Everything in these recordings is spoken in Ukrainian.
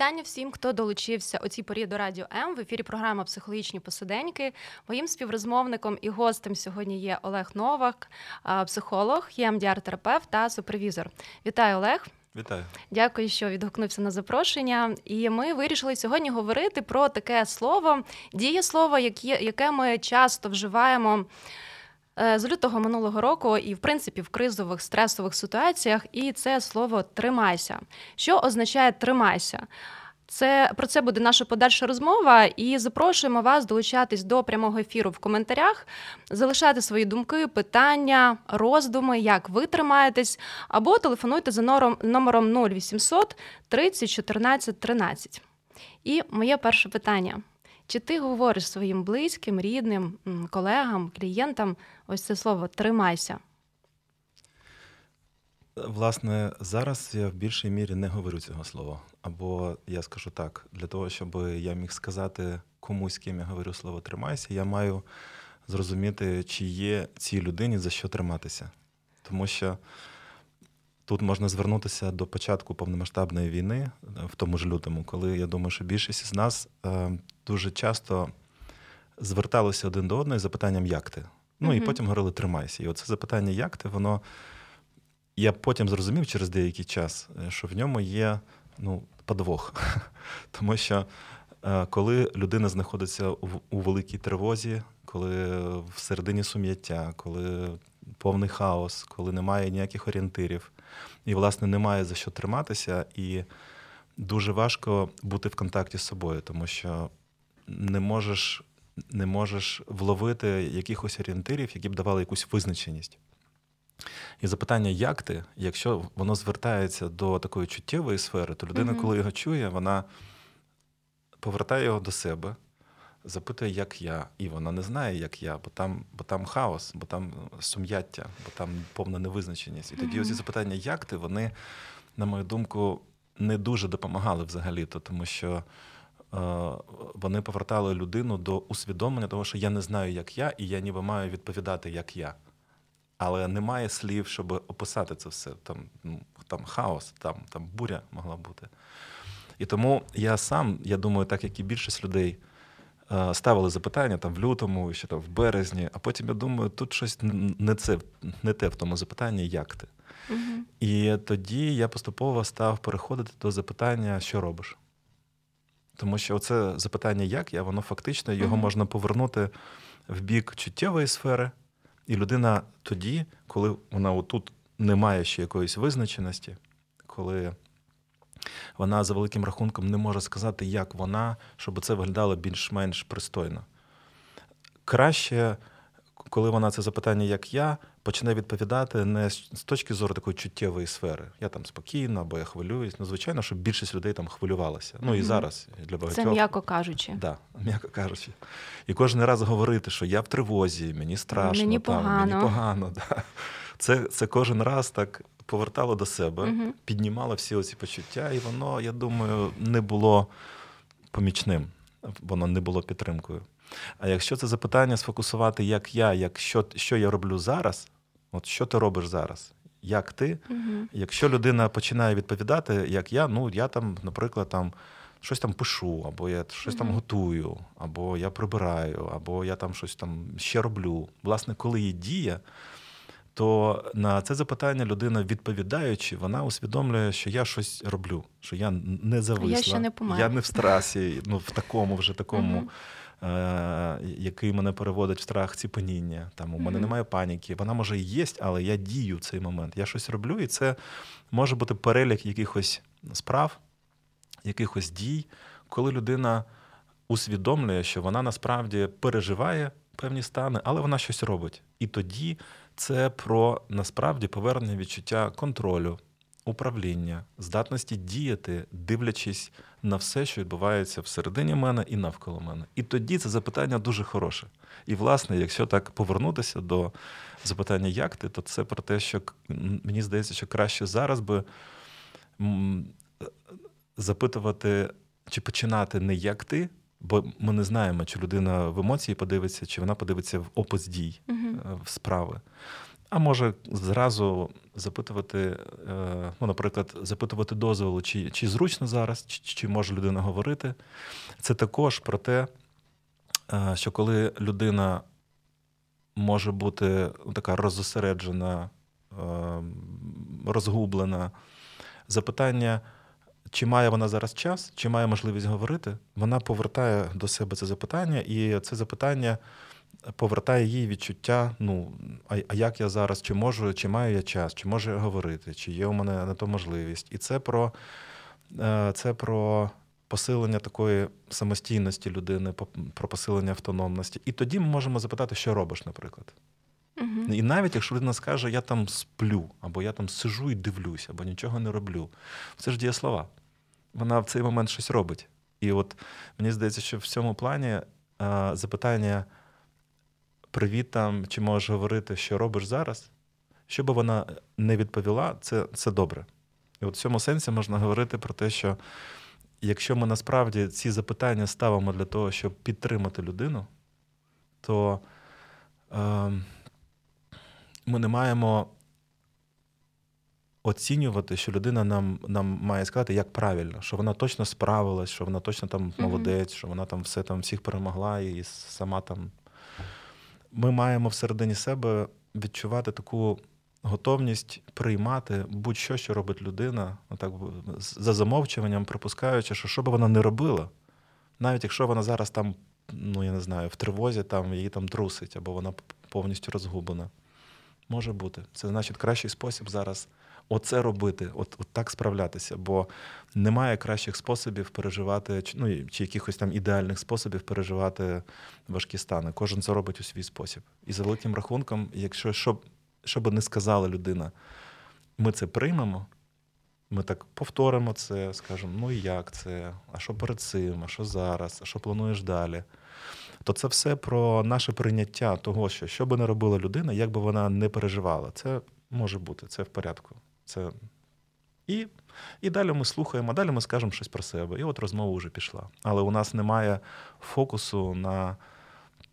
Вітання всім, хто долучився у цій порі до радіо М. В ефірі програма Психологічні посиденьки. Моїм співрозмовником і гостем сьогодні є Олег Новак, психолог, ємдіар-терапевт та супервізор. Вітаю, Олег. Вітаю. Дякую, що відгукнувся на запрошення. І ми вирішили сьогодні говорити про таке слово, дієслово, яке ми часто вживаємо. Е, З лютого минулого року, і в принципі в кризових стресових ситуаціях, і це слово тримайся. Що означає тримайся? Це про це буде наша подальша розмова, і запрошуємо вас долучатись до прямого ефіру в коментарях, залишати свої думки, питання, роздуми, як ви тримаєтесь, або телефонуйте за номером, номером 0800 30 14 13. І моє перше питання: чи ти говориш своїм близьким, рідним, колегам, клієнтам ось це слово тримайся? Власне, зараз я в більшій мірі не говорю цього слова. Або я скажу так: для того, щоб я міг сказати комусь, з ким я говорю слово тримайся, я маю зрозуміти, чи є цій людині за що триматися. Тому що тут можна звернутися до початку повномасштабної війни, е, в тому ж лютому, коли я думаю, що більшість з нас е, дуже часто зверталися один до одного з запитанням, як ти? Ну і потім говорили тримайся. І оце запитання, як ти, воно. Я потім зрозумів через деякий час, е, що в ньому є ну, подвох. Тому що е, коли людина знаходиться у, у великій тривозі, коли в середині сум'яття, коли повний хаос, коли немає ніяких орієнтирів, і, власне, немає за що триматися, і дуже важко бути в контакті з собою, тому що не можеш, не можеш вловити якихось орієнтирів, які б давали якусь визначеність. І запитання, як ти, якщо воно звертається до такої чуттєвої сфери, то людина, Мгм. коли його чує, вона повертає його до себе, запитує, як я, і вона не знає, як я, бо там, бо там хаос, бо там сум'яття, бо там повна невизначеність. І тоді Мгм. оці запитання, як ти, вони, на мою думку, не дуже допомагали взагалі-то, тому що. е, Вони повертали людину до усвідомлення того, що я не знаю, як я, і я ніби маю відповідати, як я але немає слів, щоб описати це все. Там, ну, там хаос, там, там буря могла бути. І тому я сам, я думаю, так як і більшість людей е, ставили запитання там в лютому, ще там в березні, а потім я думаю, тут щось не це, не те в тому запитанні, як ти. Мгм. І тоді я поступово став переходити до запитання, що робиш. Тому що це запитання, як я, воно фактично його Мгм. можна повернути в бік чуттєвої сфери, і людина тоді, коли вона отут не має ще якоїсь визначеності, коли вона за великим рахунком не може сказати, як вона, щоб це виглядало більш-менш пристойно. Краще, коли вона це запитання, як я, почне відповідати не з точки зору такої чуттєвої сфери. Я там спокійно, або я хвилююсь. Ну, звичайно, що більшість людей там хвилювалася. Ну і Мгм. зараз для багатьох. Це м'яко кажучи. Да, м'яко кажучи. І кожен раз говорити, що я в тривозі, мені страшно, Мені там, погано. мені погано. Да. Це, це кожен раз так повертало до себе, Мгм. піднімало всі оці почуття, і воно, я думаю, не було помічним, воно не було підтримкою. А якщо це запитання сфокусувати, як я, як що, що я роблю зараз, от що ти робиш зараз? Як ти? Мгм. Якщо людина починає відповідати, як я, ну я там, наприклад, там щось там пишу, або я щось там готую, або я прибираю, або я там щось там ще роблю. Власне, коли є дія, то на це запитання людина, відповідаючи, вона усвідомлює, що я щось роблю, що я не зависла, Я ще не я не в страсі, ну в такому вже такому. Е, Який мене переводить в страх ціпаніння. Там у мене Мгм. немає паніки. Вона може і є, але я дію в цей момент. Я щось роблю, і це може бути перелік якихось справ, якихось дій, коли людина усвідомлює, що вона насправді переживає певні стани, але вона щось робить. І тоді це про насправді повернення відчуття контролю, управління, здатності діяти, дивлячись на все, що відбувається всередині мене і навколо мене. І тоді це запитання дуже хороше. І, власне, якщо так повернутися до запитання, як ти, то це про те, що мені здається, що краще зараз би запитувати чи починати не як ти, бо ми не знаємо, чи людина в емоції подивиться, чи вона подивиться в опис дій, uh в справи. А може зразу запитувати, е, ну, наприклад, запитувати дозволу, чи чи зручно зараз, чи, чи може людина говорити. Це також про те, е, що коли людина може бути така розосереджена, розгублена, запитання. Чи має вона зараз час, чи має можливість говорити, вона повертає до себе це запитання, і це запитання повертає їй відчуття: ну, а, а як я зараз, чи можу, чи маю я час, чи можу я говорити, чи є у мене на то можливість. І це про, е, це про посилення такої самостійності людини, про посилення автономності. І тоді ми можемо запитати, що робиш, наприклад. Угу. І навіть якщо людина скаже, я там сплю, або я там сижу і дивлюсь, або нічого не роблю, це ж дієслова. Вона в цей момент щось робить. І от мені здається, що в цьому плані а, запитання привіт там, чи можеш говорити, що робиш зараз, що би вона не відповіла, це, це добре. І от в цьому сенсі можна говорити про те, що якщо ми насправді ці запитання ставимо для того, щоб підтримати людину, то е, ми не маємо оцінювати, що людина нам нам має сказати, як правильно, що вона точно справилась, що вона точно там молодець, mm-hmm. що вона там все там всіх перемогла і сама там. Ми маємо всередині себе відчувати таку готовність приймати будь-що, що робить людина, отак за замовчуванням, припускаючи, що що би вона не робила, навіть якщо вона зараз там, ну я не знаю, в тривозі там її там трусить, або вона повністю розгублена. Може бути. Це значить кращий спосіб зараз оце робити, от от так справлятися, бо немає кращих способів переживати, ну чи якихось там ідеальних способів переживати важкі стани. Кожен це робить у свій спосіб. І за великим рахунком, якщо що, що би не сказала людина, ми це приймемо. Ми так повторимо це, скажемо, ну і як це, а що перед цим, а що зараз, а що плануєш далі. То це все про наше прийняття того, що що би не робила людина, як би вона не переживала. Це може бути, це в порядку. Це... І і далі ми слухаємо, а далі ми скажемо щось про себе. І от розмова вже пішла. Але у нас немає фокусу на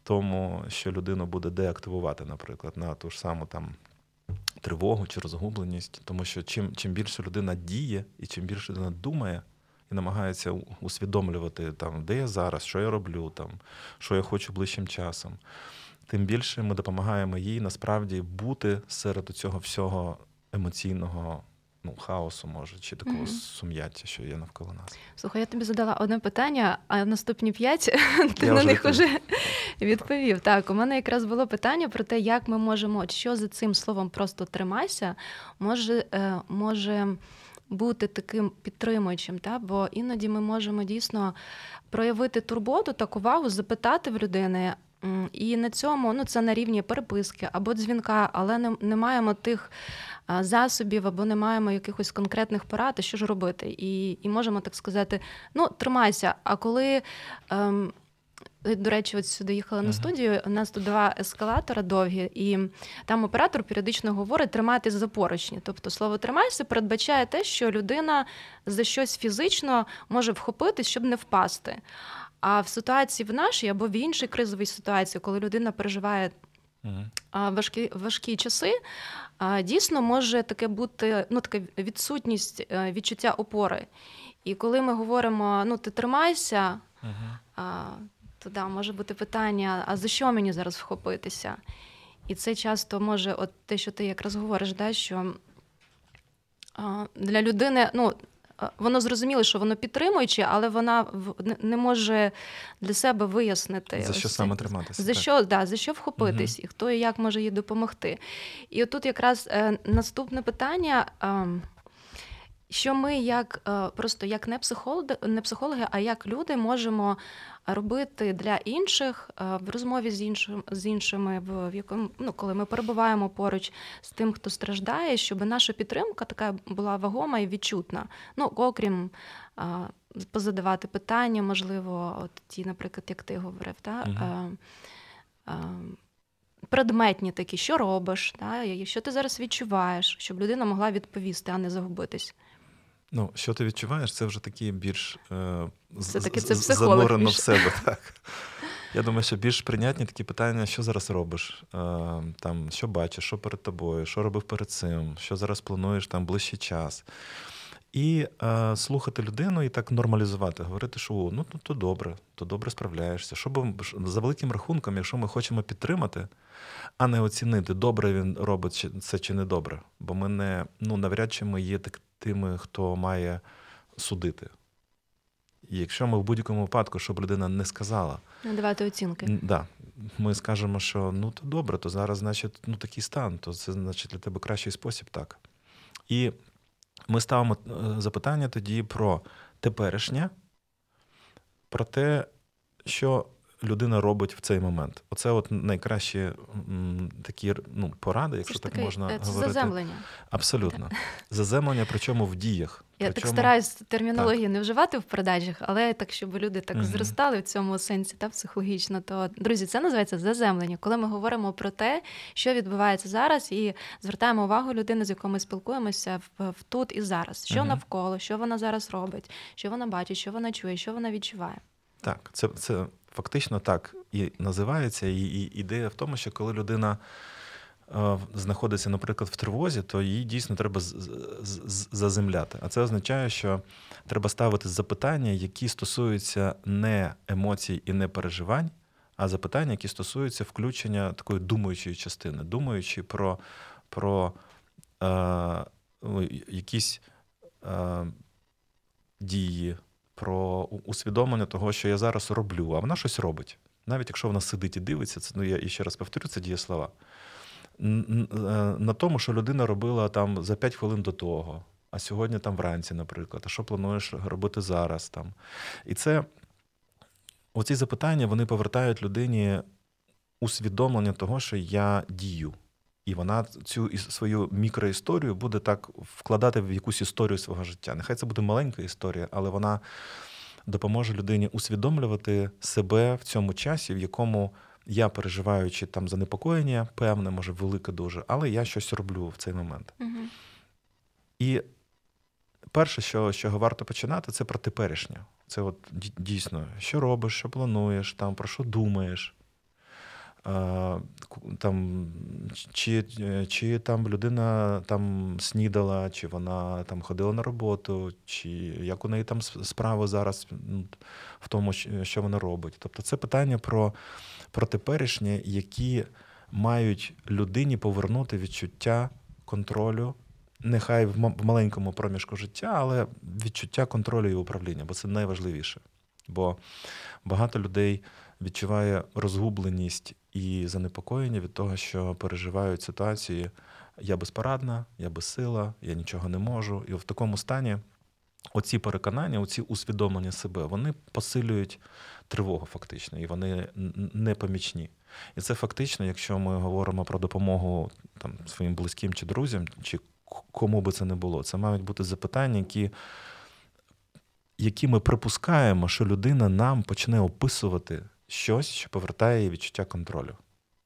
тому, що людину буде деактивувати, наприклад, на ту ж саму там тривогу чи розгубленість. Тому що чим чим більше людина діє, і чим більше людина думає і намагається усвідомлювати, там, де я зараз, що я роблю, там, що я хочу ближчим часом, тим більше ми допомагаємо їй насправді бути серед цього всього емоційного ну, хаосу, може, чи такого mm-hmm. сум'яття, що є навколо нас. Слухай, я тобі задала одне питання, а наступні п'ять ти я на них вже відповів. Так, у мене якраз було питання про те, як ми можемо, що за цим словом просто тримайся, може, е, може. Бути таким підтримуючим, та бо іноді ми можемо дійсно проявити турботу, так увагу, запитати в людини, і на цьому ну це на рівні переписки або дзвінка, але не, не маємо тих засобів або не маємо якихось конкретних порад, що ж робити. І і можемо так сказати: ну, тримайся. А коли. Ем, до речі, от сюди їхала на студію. У нас тут два ескалатора довгі, і там оператор періодично говорить триматись за поручні. Тобто слово тримайся передбачає те, що людина за щось фізично може вхопитись, щоб не впасти. А в ситуації в нашій або в іншій кризовій ситуації, коли людина переживає важкі важкі часи, дійсно може таке бути ну, така відсутність е, відчуття опори. І коли ми говоримо, ну ти тримайся, uh-huh. то да, може бути питання: а за що мені зараз вхопитися? І це часто може, от те, що ти якраз говориш, да, що для людини, ну, воно зрозуміло, що воно підтримуюче, але вона не може для себе вияснити за що саме триматися. За так. що да, за що вхопитись, угу. і хто і як може їй допомогти. І отут якраз е, наступне питання. Що ми як е, просто як не психологи, не психологи, а як люди можемо робити для інших е, в розмові з іншим з іншими, в якому ну, коли ми перебуваємо поруч з тим, хто страждає, щоб наша підтримка така була вагома і відчутна. Ну, окрім е, позадавати питання, можливо, от ті, наприклад, як ти говорив, та. Мгм. Предметні такі, що робиш, та, що ти зараз відчуваєш, щоб людина могла відповісти, а не загубитись. Ну, що ти відчуваєш, це вже такі більш е, Все-таки це психолог занурено в себе. Так. Я думаю, що більш прийнятні такі питання, що зараз робиш, е, там, що бачиш, що перед тобою, що робив перед цим, що зараз плануєш там ближчий час. І е, слухати людину і так нормалізувати, говорити, що «О, ну то, то добре, то добре справляєшся. Що за великим рахунком, якщо ми хочемо підтримати, а не оцінити, добре він робить це чи не добре. Бо ми не ну навряд чи ми є так тими, хто має судити. І якщо ми в будь-якому випадку, щоб людина не сказала, Не давати оцінки. да, ми скажемо, що ну то добре, то зараз, значить, ну такий стан, то це значить для тебе кращий спосіб, так. І ми ставимо е, запитання тоді про теперішнє, про те, що людина робить в цей момент. Оце от найкращі такі ну, поради, якщо так таке, можна е, це говорити. заземлення. Абсолютно. Заземлення, причому в діях. Я так Причому- стараюсь термінологію не вживати в передачах, але так, щоб люди так Мгм. зростали в цьому сенсі, та психологічно. То друзі, це називається заземлення, коли ми говоримо про те, що відбувається зараз, і звертаємо увагу людини, з якою ми спілкуємося в, в тут і зараз. Що Мгм. навколо, що вона зараз робить, що вона бачить, що вона чує, що вона відчуває. Так, це, це фактично так і називається. І, і ідея в тому, що коли людина е, знаходиться, наприклад, в тривозі, то її дійсно треба заземляти. А це означає, що треба ставити запитання, які стосуються не емоцій і не переживань, а запитання, які стосуються включення такої думаючої частини, думаючи про, про е, якісь е, дії, про усвідомлення того, що я зараз роблю, а вона щось робить. Навіть якщо вона сидить і дивиться, це ну я і ще раз повторю, це дієслова. Н- н- е, На тому, що людина робила там за 5 хвилин до того, а сьогодні там вранці, наприклад, а що плануєш робити зараз там. І це оці запитання вони повертають людині усвідомлення того, що я дію. І вона цю свою мікроісторію буде так вкладати в якусь історію свого життя. Нехай це буде маленька історія, але вона допоможе людині усвідомлювати себе в цьому часі, в якому я переживаючи там занепокоєння, певне, може, велике дуже, але я щось роблю в цей момент. Угу. І перше, що, з чого варто починати, це про теперішнє. Це от дійсно, що робиш, що плануєш, там, про що думаєш. Е, Там, чи, чи там людина там снідала, чи вона там ходила на роботу, чи як у неї там с- справи зараз ну, в тому, що вона робить. Тобто це питання про, про теперішнє, які мають людині повернути відчуття контролю нехай в маленькому проміжку життя, але відчуття контролю і управління, бо це найважливіше. Бо багато людей відчуває розгубленість і занепокоєння від того, що переживають ситуації я безпорадна, я безсила, я нічого не можу. І в такому стані оці переконання, оці усвідомлення себе, вони посилюють тривогу фактично, і вони непомічні. І це фактично, якщо ми говоримо про допомогу там, своїм близьким чи друзям, чи кому би це не було, це мають бути запитання, які, які ми припускаємо, що людина нам почне описувати щось, що повертає їй відчуття контролю.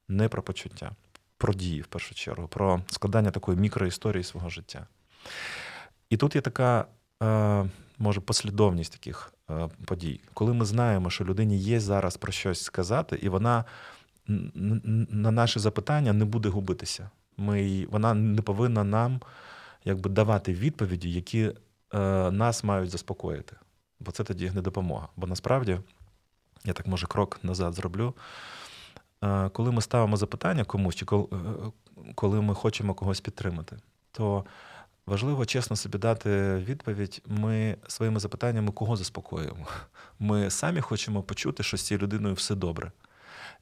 Не про почуття, про дії в першу чергу, про складання такої мікроісторії свого життя. І тут є така, е, може, послідовність таких е, подій, коли ми знаємо, що людині є зараз про щось сказати, і вона на наші запитання не буде губитися. Ми, вона не повинна нам якби, давати відповіді, які е, нас мають заспокоїти. Бо це тоді не допомога. Бо насправді, я так може крок назад зроблю. Е, коли ми ставимо запитання комусь, чи е, коли ми хочемо когось підтримати, то важливо чесно собі дати відповідь. Ми своїми запитаннями кого заспокоюємо. Ми самі хочемо почути, що з цією людиною все добре.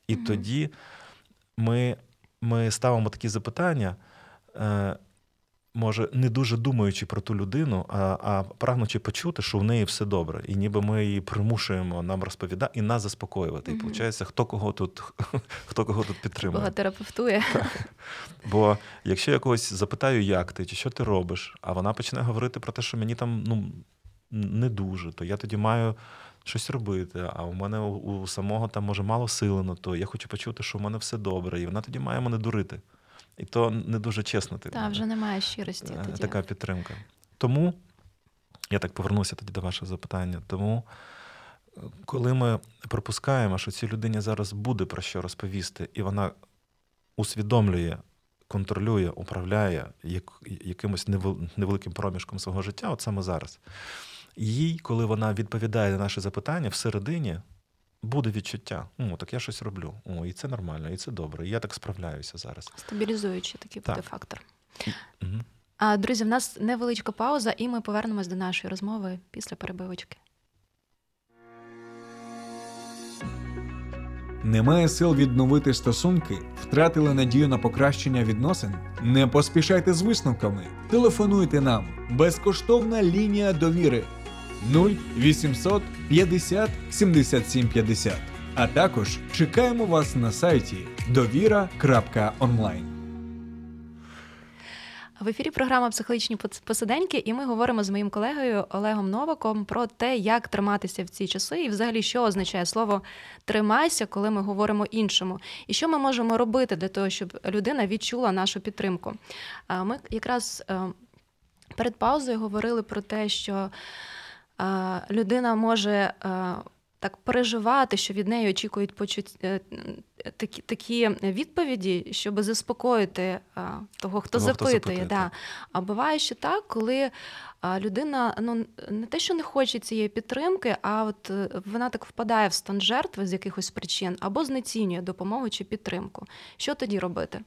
І Мгм. тоді ми, ми ставимо такі запитання, е, може, не дуже думаючи про ту людину, а а прагнучи почути, що в неї все добре. І ніби ми її примушуємо нам розповідати і нас заспокоювати. І виходить, хто кого тут хто кого тут підтримує. Боготерапевтує. Бо якщо я когось запитаю, як ти, чи що ти робиш, а вона почне говорити про те, що мені там ну, не дуже, то я тоді маю. Щось робити, а у мене у, у самого там може мало сили на то. Я хочу почути, що в мене все добре, і вона тоді має мене дурити. І то не дуже чесно. Так, вже немає щирості. Е, тоді. Така підтримка. Тому я так повернуся тоді до вашого запитання. Тому, е, коли ми пропускаємо, що цій людині зараз буде про що розповісти, і вона усвідомлює, контролює, управляє як, якимось невеликим проміжком свого життя, от саме зараз. Їй, коли вона відповідає на наше запитання, всередині буде відчуття. О, так я щось роблю. О, і це нормально, і це добре. І я так справляюся зараз. Стабілізуючий такий так. буде фактор. Угу. А друзі, в нас невеличка пауза, і ми повернемось до нашої розмови після перебивочки. Немає сил відновити стосунки, втратили надію на покращення відносин. Не поспішайте з висновками. Телефонуйте нам. Безкоштовна лінія довіри 0800 50 77 50. А також чекаємо вас на сайті довіра.онлайн. В ефірі програма Психологічні посиденьки, і ми говоримо з моїм колегою Олегом Новаком про те, як триматися в ці часи, і взагалі що означає слово тримайся, коли ми говоримо іншому, і що ми можемо робити для того, щоб людина відчула нашу підтримку. Ми якраз е, перед паузою говорили про те, що людина може так переживати, що від неї очікують почуть е, такі такі відповіді, щоб заспокоїти того, хто того, запитує. Хто запитує да. А буває ще так, коли людина ну не те, що не хоче цієї підтримки, а от е, вона так впадає в стан жертви з якихось причин або знецінює допомогу чи підтримку. Що тоді робити?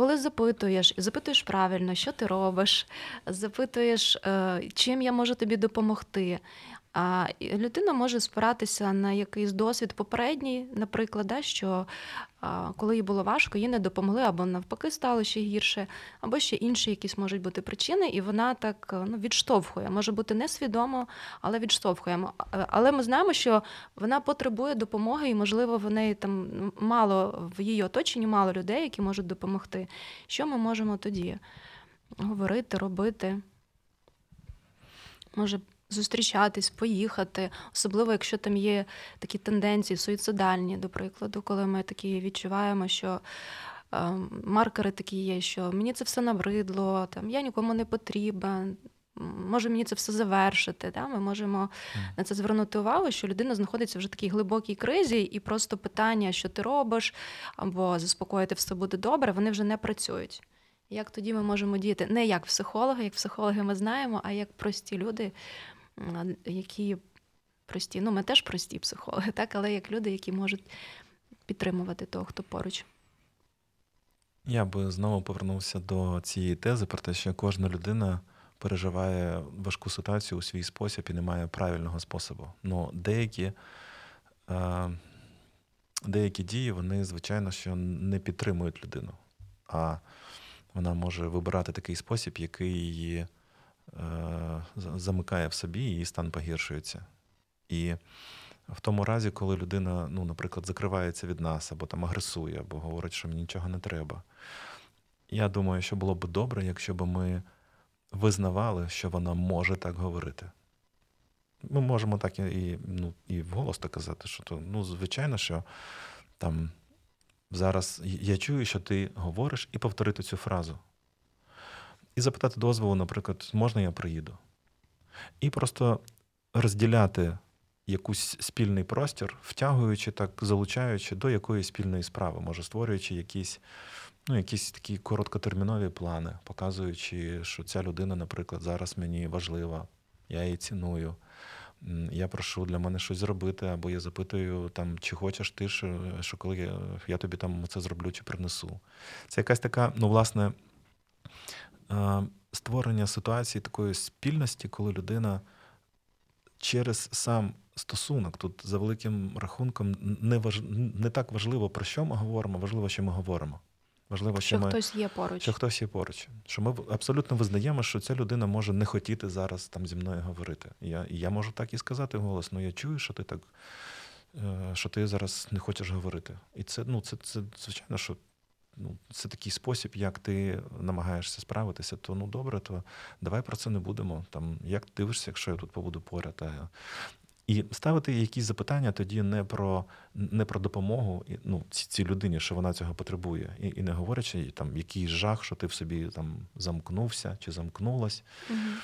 Коли запитуєш, і запитуєш правильно, що ти робиш, запитуєш, е, чим я можу тобі допомогти. А людина може спиратися на якийсь досвід попередній, наприклад, да, що коли їй було важко, їй не допомогли, або навпаки стало ще гірше, або ще інші якісь можуть бути причини, і вона так ну, відштовхує. Може бути несвідомо, але відштовхуємо. Але ми знаємо, що вона потребує допомоги, і, можливо, в неї там мало в її оточенні мало людей, які можуть допомогти. Що ми можемо тоді говорити, робити? Може зустрічатись, поїхати, особливо якщо там є такі тенденції суїцидальні, до прикладу, коли ми такі відчуваємо, що. Ем, маркери такі є, що мені це все набридло, там я нікому не потрібен, може мені це все завершити. Да? Ми можемо mm. на це звернути увагу, що людина знаходиться вже в такій глибокій кризі, і просто питання, що ти робиш, або заспокоїти все буде добре, вони вже не працюють. Як тоді ми можемо діяти? Не як психологи, як психологи ми знаємо, а як прості люди, які прості, ну ми теж прості психологи, так, але як люди, які можуть підтримувати того, хто поруч. Я би знову повернувся до цієї тези про те, що кожна людина переживає важку ситуацію у свій спосіб і не має правильного способу. Ну, деякі е, деякі дії, вони, звичайно, що не підтримують людину, а вона може вибирати такий спосіб, який її замикає в собі, її стан погіршується. І в тому разі, коли людина, ну, наприклад, закривається від нас, або там агресує, або говорить, що мені нічого не треба. Я думаю, що було б добре, якщо б ми визнавали, що вона може так говорити. Ми можемо так і ну, і вголос так казати, що то, ну, звичайно, що там зараз я чую, що ти говориш, і повторити цю фразу і запитати дозволу, наприклад, можна я приїду? І просто розділяти якийсь спільний простір, втягуючи так, залучаючи до якоїсь спільної справи, може створюючи якісь ну, якісь такі короткотермінові плани, показуючи, що ця людина, наприклад, зараз мені важлива, я її ціную. Я прошу для мене щось зробити, або я запитую, там, чи хочеш ти, що що коли я я тобі там це зроблю чи принесу. Це якась така, ну, власне, створення ситуації такої спільності, коли людина через сам стосунок, тут за великим рахунком, не важ... не так важливо, про що ми говоримо, важливо, що ми говоримо. Важливо, що, Що ми хтось є поруч. що хтось є поруч. Що ми абсолютно визнаємо, що ця людина може не хотіти зараз там зі мною говорити. І я, і я можу так і сказати голос, ну я чую, що ти так, е, що ти зараз не хочеш говорити. І це, ну, це, це звичайно, що ну, це такий спосіб, як ти намагаєшся справитися, то ну добре, то давай про це не будемо. Там, як дивишся, якщо я тут побуду поряд. І ставити якісь запитання тоді не про, не про допомогу ну, цій, людині, що вона цього потребує, і, і не говорячи там якийсь жах, що ти в собі там замкнувся чи замкнулась, Мгм.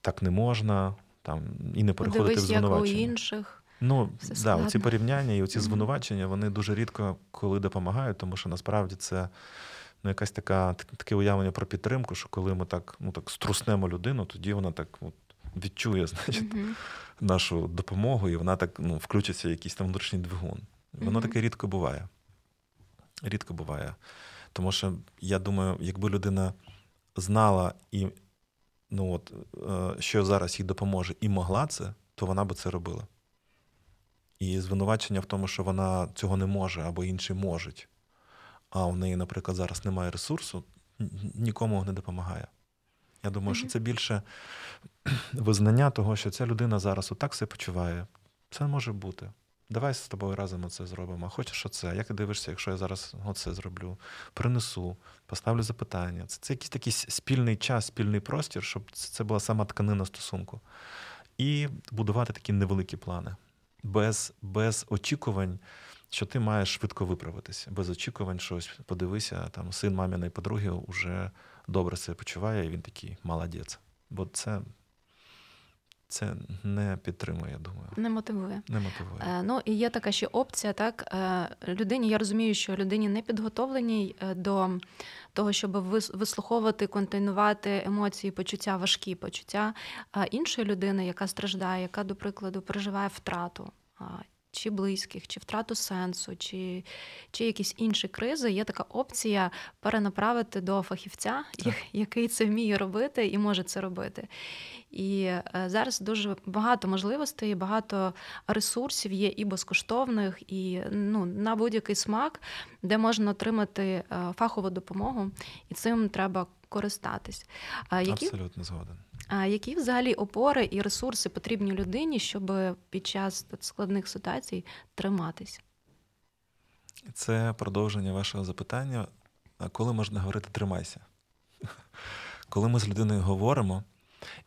так не можна, там, і не переходити Дивись, в як у інших. Ну, Все да, складно. оці порівняння і оці звинувачення, вони дуже рідко коли допомагають, тому що насправді це ну, якась така, таке уявлення про підтримку, що коли ми так, ну, так струснемо людину, тоді вона так от, відчує значить, Мгм. нашу допомогу, і вона так ну, включиться в якийсь там внутрішній двигун. Воно Мгм. таке рідко буває. Рідко буває. Тому що я думаю, якби людина знала і ну, от, е, що зараз їй допоможе, і могла це, то вона би це робила. І звинувачення в тому, що вона цього не може або інші можуть, а у неї, наприклад, зараз немає ресурсу, нікому не допомагає. Я думаю, що це більше визнання того, що ця людина зараз отак себе почуває. Це може бути. Давай з тобою разом це зробимо. Хочеш оце? Як ти дивишся, якщо я зараз оце зроблю? Принесу, поставлю запитання. Це, це якийсь такий спільний час, спільний простір, щоб це була сама тканина стосунку. І будувати такі невеликі плани. Без, без очікувань, що ти маєш швидко виправитися. Без очікувань, що ось подивися, там син маміної подруги вже добре себе почуває, і він такий молодець. Бо це, це не підтримує, я думаю. Не мотивує. Не мотивує. Е, Ну і є така ще опція, так е, людині. Я розумію, що людині не підготовленій е, до того, щоб вис- вислуховувати, контейнувати емоції, почуття, важкі почуття іншої людини, яка страждає, яка, до прикладу, переживає втрату. Чи близьких, чи втрату сенсу, чи, чи якісь інші кризи, є така опція перенаправити до фахівця, Так. який це вміє робити і може це робити. І е, зараз дуже багато можливостей, багато ресурсів є і безкоштовних, і ну, на будь-який смак, де можна отримати е, фахову допомогу, і цим треба користатись. Які, Абсолютно згоден. А які взагалі опори і ресурси потрібні людині, щоб під час складних ситуацій триматись? Це продовження вашого запитання. Коли можна говорити тримайся? Коли ми з людиною говоримо,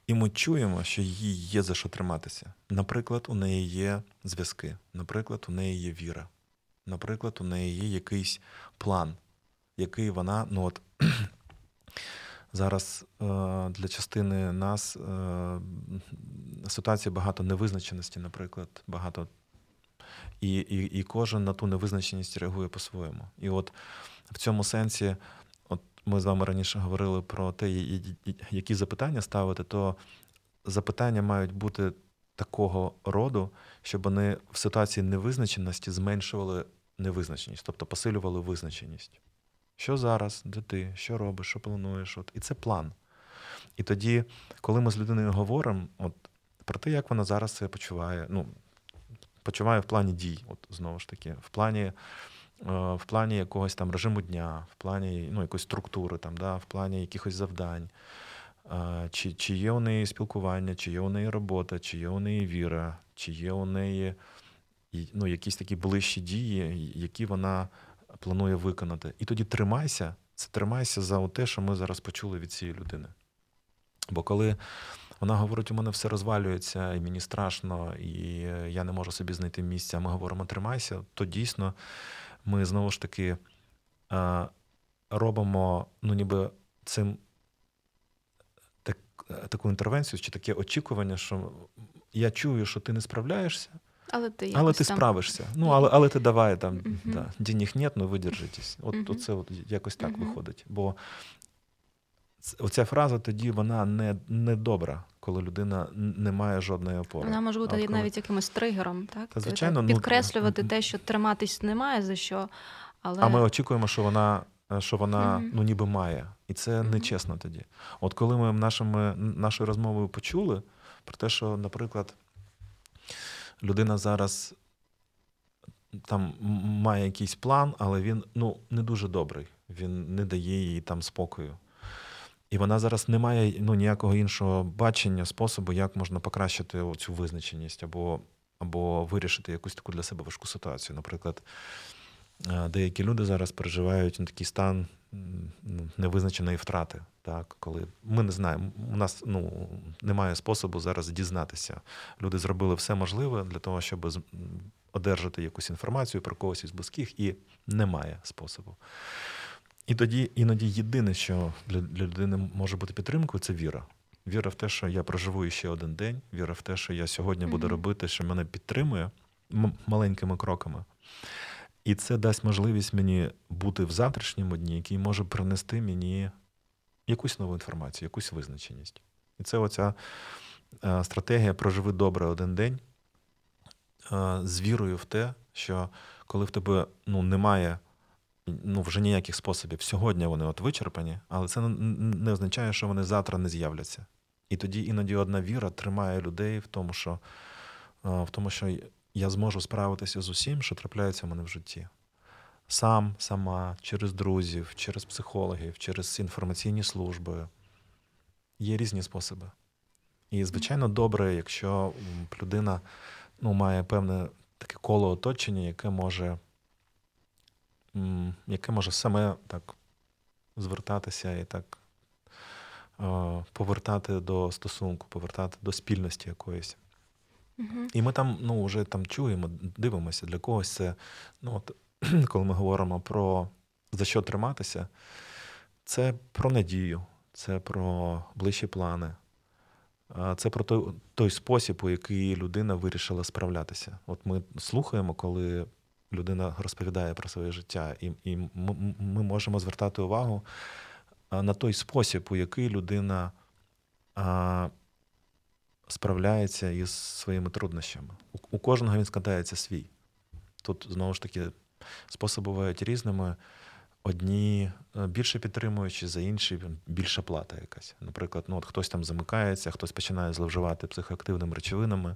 і ми чуємо, що їй є за що триматися. Наприклад, у неї є зв'язки, наприклад, у неї є віра, наприклад, у неї є якийсь план, який вона, ну от зараз е, для частини нас е, ситуації багато невизначеності, наприклад, багато і, і, і кожен на ту невизначеність реагує по-своєму. І от в цьому сенсі, от ми з вами раніше говорили про те, які запитання ставити, то запитання мають бути такого роду, щоб вони в ситуації невизначеності зменшували невизначеність, тобто посилювали визначеність. Що зараз, де ти, що робиш, що плануєш? От. І це план. І тоді, коли ми з людиною говоримо от, про те, як вона зараз себе почуває, ну, почуває в плані дій, от знову ж таки, в плані, е, в плані якогось там режиму дня, в плані ну, якоїсь структури, там, да, в плані якихось завдань, е, чи, чи є у неї спілкування, чи є у неї робота, чи є у неї віра, чи є у неї ну, якісь такі ближчі дії, які вона планує виконати. І тоді тримайся, це тримайся за те, що ми зараз почули від цієї людини. Бо коли вона говорить, у мене все розвалюється, і мені страшно, і е, я не можу собі знайти місця, ми говоримо тримайся, то дійсно ми знову ж таки е, робимо, ну ніби цим так, таку інтервенцію чи таке очікування, що я чую, що ти не справляєшся, Але ти, але ти там- справишся. Ну, але, але ти давай там, да, денег нет, ну видержитесь. От. Оце от якось так виходить. Бо оця фраза тоді вона не, не добра, коли людина не має жодної опори. Вона може бути коли- навіть якимось тригером, так? Та, звичайно, так ну, підкреслювати мгм. те, що триматись немає за що. Але А ми очікуємо, що вона, е, що вона Мгм. ну, ніби має. І це Мгм. нечесно тоді. От коли ми нашими, нашою розмовою почули про те, що, наприклад, людина зараз там має якийсь план, але він ну, не дуже добрий. він не дає їй там спокою. І вона зараз не має ну, ніякого іншого бачення, способу, як можна покращити цю визначеність або або вирішити якусь таку для себе важку ситуацію. Наприклад, е, деякі люди зараз переживають такий стан ну, невизначеної втрати. Так, коли ми не знаємо, у нас ну, немає способу зараз дізнатися. Люди зробили все можливе для того, щоб одержати якусь інформацію про когось із близьких, і немає способу. І тоді іноді єдине, що для, для людини може бути підтримкою, це віра. Віра в те, що я проживу ще один день, віра в те, що я сьогодні буду робити, що мене підтримує маленькими кроками. І це дасть можливість мені бути в завтрашньому дні, який може принести мені якусь нову інформацію, якусь визначеність. І це оця е, стратегія проживи добре один день е, з вірою в те, що коли в тебе ну, немає ну, вже ніяких способів, сьогодні вони от вичерпані, але це не означає, що вони завтра не з'являться. І тоді іноді одна віра тримає людей в тому, що е, в тому, що я зможу справитися з усім, що трапляється в мене в житті. Сам, сама, через друзів, через психологів, через інформаційні служби. Є різні способи. І, звичайно, добре, якщо людина ну, має певне таке коло оточення, яке може яке може саме так звертатися і так повертати до стосунку, повертати до спільності якоїсь. І ми там ну, вже там чуємо, дивимося, для когось це, ну, от, коли ми говоримо про за що триматися, це про надію, це про ближчі плани, це про той, той спосіб, у який людина вирішила справлятися. От ми слухаємо, коли людина розповідає про своє життя, і і ми, можемо звертати увагу на той спосіб, у який людина справляється із своїми труднощами. У, кожного він складається свій. Тут знову ж таки способи бувають різними. Одні е, більше підтримуючи, за інші більша плата якась. Наприклад, ну от хтось там замикається, хтось починає зловживати психоактивними речовинами,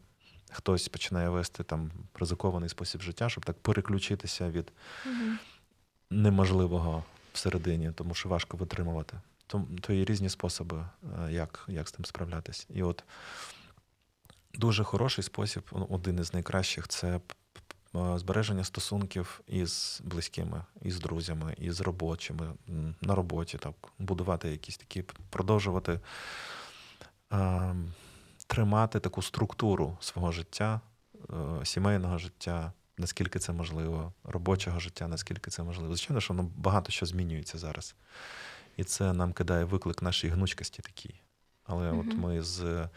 хтось починає вести там ризикований спосіб життя, щоб так переключитися від угу. неможливого всередині, тому що важко витримувати. То, то є різні способи, е, як як з тим справлятись. І от дуже хороший спосіб, ну, один із найкращих це збереження стосунків із близькими, із друзями, із робочими, на роботі, так, будувати якісь такі, продовжувати тримати таку структуру свого життя, е, сімейного життя, наскільки це можливо, робочого життя, наскільки це можливо. Звичайно, що воно багато що змінюється зараз. І це нам кидає виклик нашій гнучкості такій. Але mm-hmm. от ми з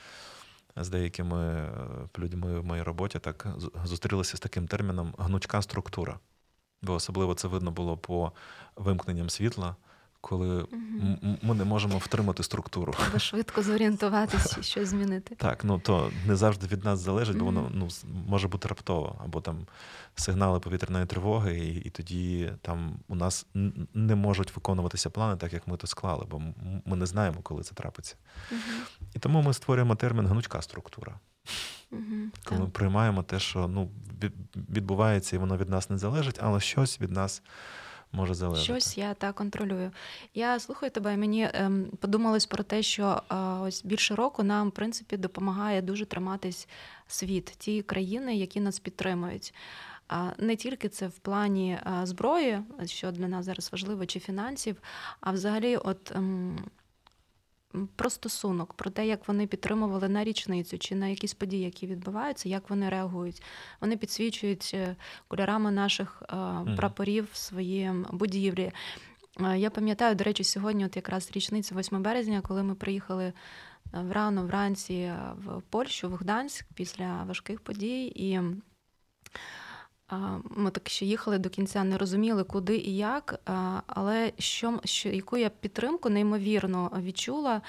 з деякими е, людьми в моїй роботі так зустрілися з таким терміном гнучка структура. Бо особливо це видно було по вимкненням світла коли угу. ми не можемо втримати структуру. Або швидко зорієнтуватися, і щось змінити. Так, ну то не завжди від нас залежить, бо воно ну, може бути раптово, або там сигнали повітряної тривоги, і, і тоді там у нас не можуть виконуватися плани, так як ми то склали, бо ми не знаємо, коли це трапиться. Угу. І тому ми створюємо термін гнучка структура. Угу, Коли ми приймаємо те, що ну, відбувається, і воно від нас не залежить, але щось від нас може залежати. Щось я так контролюю. Я слухаю тебе, мені ем, подумалось про те, що е, ось більше року нам, в принципі, допомагає дуже триматись світ, ті країни, які нас підтримують. Не тільки це в плані е, зброї, що для нас зараз важливо, чи фінансів, а взагалі, от. Про стосунок, про те, як вони підтримували на річницю чи на якісь події, які відбуваються, як вони реагують. Вони підсвічують е, кольорами наших mm прапорів в свої будівлі. Е, я пам'ятаю, до речі, сьогодні, от якраз річниця 8 березня, коли ми приїхали врано вранці в Польщу, в Гданськ після важких подій. і ми так ще їхали до кінця, не розуміли, куди і як. Але що, що яку я підтримку неймовірно відчула,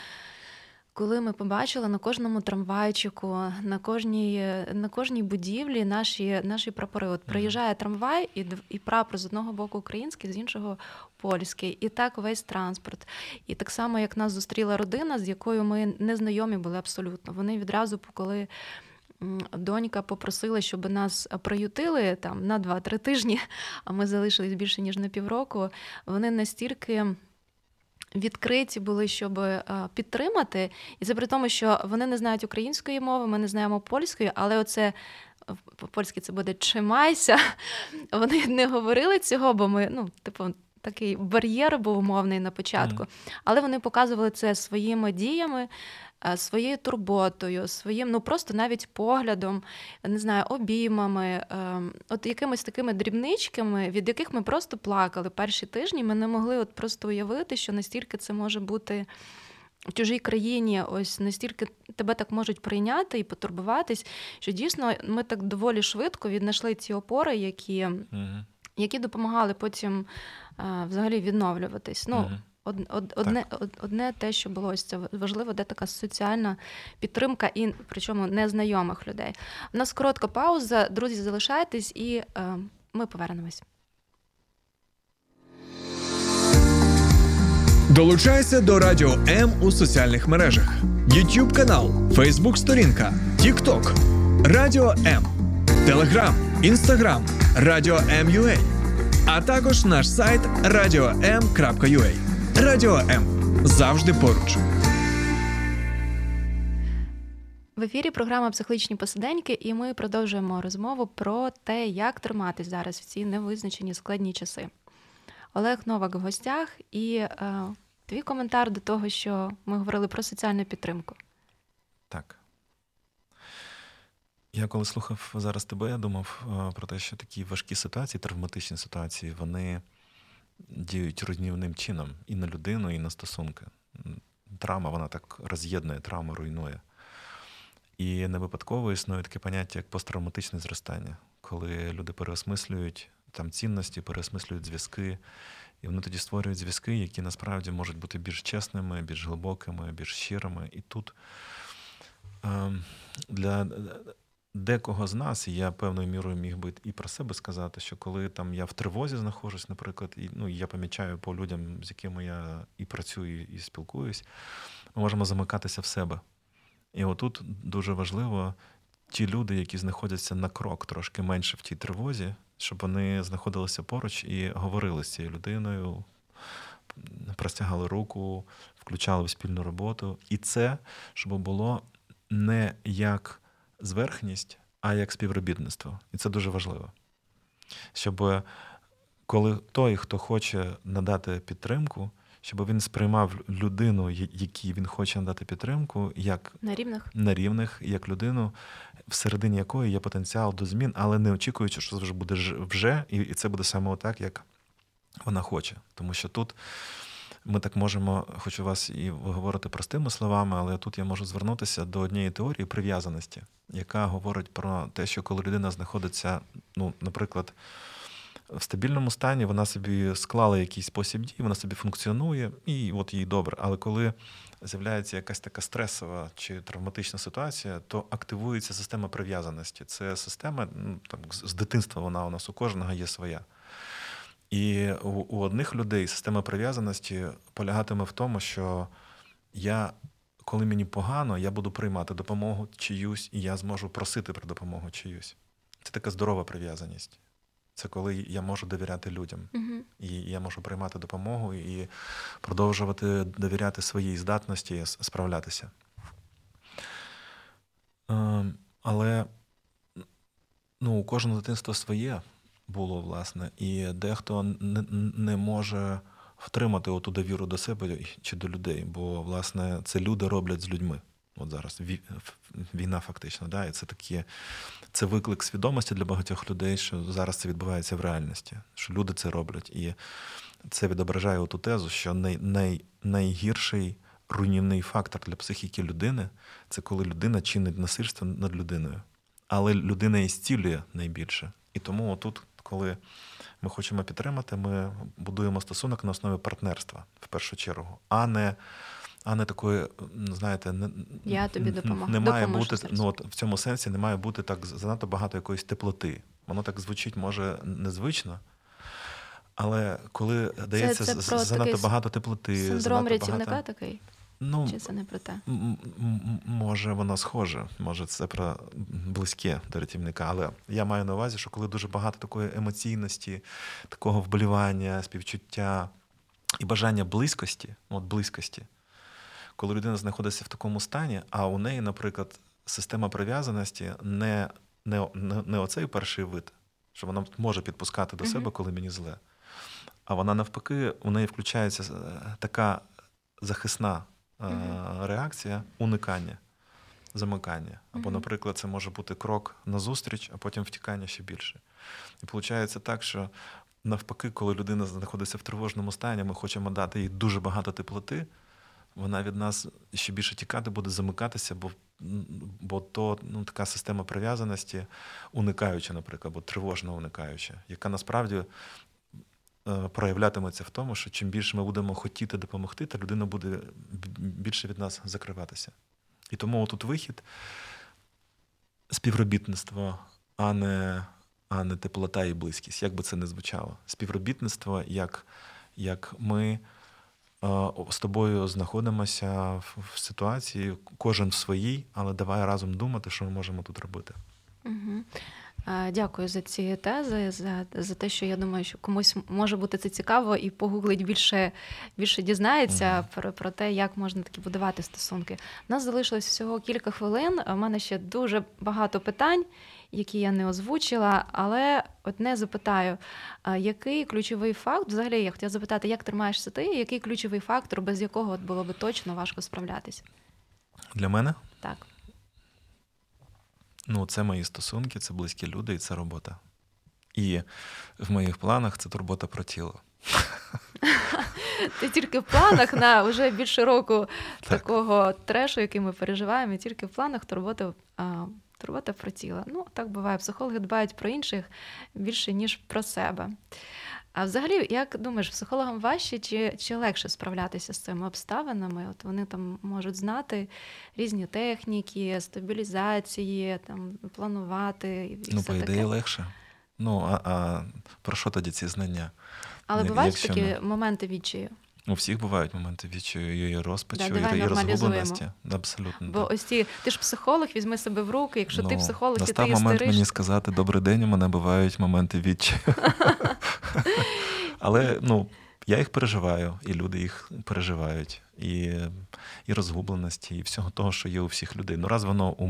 коли ми побачили на кожному трамвайчику, на кожній на кожній будівлі наші наші прапори. От приїжджає трамвай, і і прапор з одного боку український, з іншого польський, і так весь транспорт. І так само, як нас зустріла родина, з якою ми не знайомі були абсолютно. Вони відразу, коли донька попросила, щоб нас приютили там на 2-3 тижні, а ми залишились більше ніж на півроку. Вони настільки. Відкриті були, щоб е, підтримати, і це при тому, що вони не знають української мови, ми не знаємо польської, але оце по-польськи це буде чимайся. Вони не говорили цього, бо ми, ну, типу, такий бар'єр був умовний на початку. Mm. Але вони показували це своїми діями, е, своєю турботою, своїм, ну просто навіть поглядом, не знаю, обіймами, ем, от якимись такими дрібничками, від яких ми просто плакали перші тижні. Ми не могли от просто уявити, що настільки це може бути в чужій країні, ось настільки тебе так можуть прийняти і потурбуватись, що дійсно ми так доволі швидко віднайшли ці опори, які mm які допомагали потім а, взагалі відновлюватись. Ну, од, одне, од, одне те, що було ось це важливо, де така соціальна підтримка, і причому незнайомих людей. У нас коротка пауза. Друзі, залишайтесь, і е, ми повернемось. Долучайся до Радіо М у соціальних мережах: YouTube канал, Facebook сторінка, TikTok, Радіо М, Телеграм, Інстаграм, Радіо М.Ю.А. а також наш сайт radio.m.ua. Радіо М завжди поруч. В ефірі програма Психологічні посиденьки, і ми продовжуємо розмову про те, як триматись зараз в ці невизначені складні часи. Олег Новак в гостях і е, твій коментар до того, що ми говорили про соціальну підтримку. Так. Я коли слухав зараз тебе, я думав е, про те, що такі важкі ситуації, травматичні ситуації, вони діють руйнівним чином і на людину, і на стосунки. Травма, вона так роз'єднує, травма руйнує. І не випадково існує таке поняття, як посттравматичне зростання, коли люди переосмислюють там цінності, переосмислюють зв'язки, і вони тоді створюють зв'язки, які насправді можуть бути більш чесними, більш глибокими, більш щирими. І тут ем, для декого з нас, і я певною мірою міг би і про себе сказати, що коли там я в тривозі знаходжусь, наприклад, і ну, я помічаю по людям, з якими я і працюю, і спілкуюсь, ми можемо замикатися в себе. І отут дуже важливо ті люди, які знаходяться на крок трошки менше в тій тривозі, щоб вони знаходилися поруч і говорили з цією людиною, простягали руку, включали в спільну роботу. І це, щоб було не як зверхність, а як співробітництво. І це дуже важливо. Щоб коли той, хто хоче надати підтримку, щоб він сприймав людину, якій він хоче надати підтримку, як на рівних, на рівних, як людину, всередині якої є потенціал до змін, але не очікуючи, що це буде вже, і це буде саме так, як вона хоче. Тому що тут ми так можемо, хочу вас і говорити простими словами, але тут я можу звернутися до однієї теорії прив'язаності, яка говорить про те, що коли людина знаходиться, ну, наприклад, в стабільному стані, вона собі склала якийсь спосіб дій, вона собі функціонує, і от їй добре. Але коли з'являється якась така стресова чи травматична ситуація, то активується система прив'язаності. Це система ну, там, з дитинства вона у нас у кожного є своя. І у, у одних людей система прив'язаності полягатиме в тому, що я, коли мені погано, я буду приймати допомогу чиюсь, і я зможу просити про допомогу чиюсь. Це така здорова прив'язаність. Це коли я можу довіряти людям, uh-huh. і я можу приймати допомогу і продовжувати довіряти своїй здатності справлятися. Ем, але ну, у кожного дитинства своє було, власне, і дехто не, може втримати оту довіру до себе чи до людей, бо, власне, це люди роблять з людьми. От зараз війна, фактично, да, і це такі, це виклик свідомості для багатьох людей, що зараз це відбувається в реальності, що люди це роблять. І це відображає ту тезу, що най, най, найгірший руйнівний фактор для психіки людини це коли людина чинить насильство над людиною. Але людина і зцілює найбільше. І тому отут, коли ми хочемо підтримати, ми будуємо стосунок на основі партнерства в першу чергу, а не а не такої, знаєте, не я тобі допомогу. Не має бути ну от в цьому сенсі, не має бути так занадто багато якоїсь теплоти. Воно так звучить, може, незвично. Але коли дається це, це занадто багато теплоти, синдром рятівника багато... такий. Ну, Чи це не про те? М- м- Може, воно схоже, може, це про близьке до рятівника. Але я маю на увазі, що коли дуже багато такої емоційності, такого вболівання, співчуття і бажання близькості, от близькості, коли людина знаходиться в такому стані, а у неї, наприклад, система прив'язаності не, не, не, не оцей перший вид, що вона може підпускати до себе, коли мені зле. А вона навпаки, у неї включається е, така захисна. Реакція уникання, замикання. Або, наприклад, це може бути крок назустріч, а потім втікання ще більше. І виходить так, що навпаки, коли людина знаходиться в тривожному стані, ми хочемо дати їй дуже багато теплоти, вона від нас ще більше тікати буде, замикатися, бо, бо то ну, така система прив'язаності, уникаюча, наприклад, або тривожно уникаюча, яка насправді е, проявлятиметься в тому, що чим більше ми будемо хотіти допомогти, та людина буде більше від нас закриватися. І тому тут вихід співробітництво, а не, а не теплота і близькість, як би це не звучало. Співробітництво, як, як ми е, з тобою знаходимося в, в ситуації, кожен в своїй, але давай разом думати, що ми можемо тут робити. Угу. Дякую за ці тези, за, за те, що я думаю, що комусь може бути це цікаво і погуглить більше, більше дізнається Мгм. про, про те, як можна такі будувати стосунки. У нас залишилось всього кілька хвилин. У мене ще дуже багато питань, які я не озвучила, але одне запитаю: який ключовий факт, взагалі я хотіла запитати, як тримаєшся ти, який ключовий фактор, без якого було би точно важко справлятися? Для мене Так. Ну, це мої стосунки, це близькі люди і це робота. І в моїх планах це турбота про тіло. Ти тільки в планах на вже більше року Так. такого трешу, який ми переживаємо, і тільки в планах турбота, а, турбота про тіло. Ну, так буває. Психологи дбають про інших більше, ніж про себе. А взагалі, як думаєш, психологам важче чи, чи легше справлятися з цими обставинами? От вони там можуть знати різні техніки, стабілізації, там, планувати і ну, по ідеї, таке. легше. Ну, а, а про що тоді ці знання? Але бувають якщо такі моменти відчаю. У всіх бувають моменти відчаю і розпачу, Да, і, і розгубленості. Абсолютно. Бо так. ось ті, ти ж психолог, візьми себе в руки. Якщо ти Ну, психолог і ти істериш... момент мені сказати добрий день, у мене бувають моменти відчаю. Але ну, я їх переживаю, і люди їх переживають, і, і розгубленості, і всього того, що є у всіх людей. Ну, раз воно у,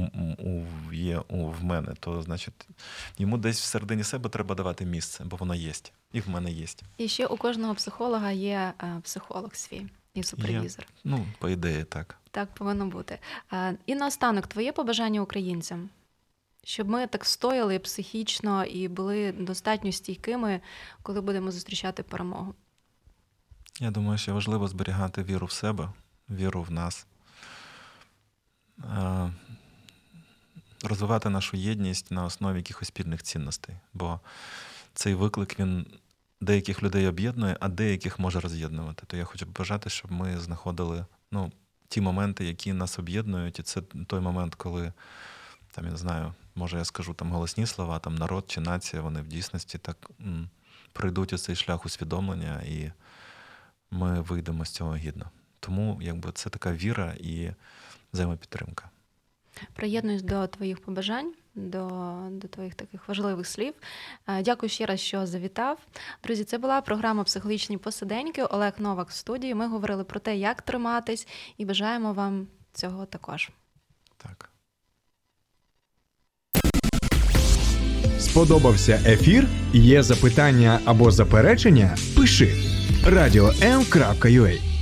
у, є у, в мене, то значить йому десь всередині себе треба давати місце, бо воно є. І в мене є. і ще у кожного психолога є е, психолог свій і супервізор. Ну, по ідеї, так. Так повинно бути. Е, І наостанок, твоє побажання українцям, щоб ми так стояли психічно і були достатньо стійкими, коли будемо зустрічати перемогу. Я думаю, що важливо зберігати віру в себе, віру в нас, Е, розвивати нашу єдність на основі якихось спільних цінностей. Бо цей виклик він деяких людей об'єднує, а деяких може роз'єднувати. То я хочу побажати, щоб ми знаходили ну, ті моменти, які нас об'єднують, і це той момент, коли там, я не знаю, може я скажу там голосні слова, там народ чи нація, вони в дійсності так м, пройдуть у цей шлях усвідомлення, і ми вийдемо з цього гідно. Тому якби це така віра і взаємопідтримка. Приєднуюсь до твоїх побажань, до, до твоїх таких важливих слів. Е, Дякую ще раз, що завітав. Друзі, це була програма Психологічні посиденьки. Олег Новак в студії. Ми говорили про те, як триматись, і бажаємо вам цього також. Так. Сподобався ефір? Є запитання або заперечення? Пиши радіом.ua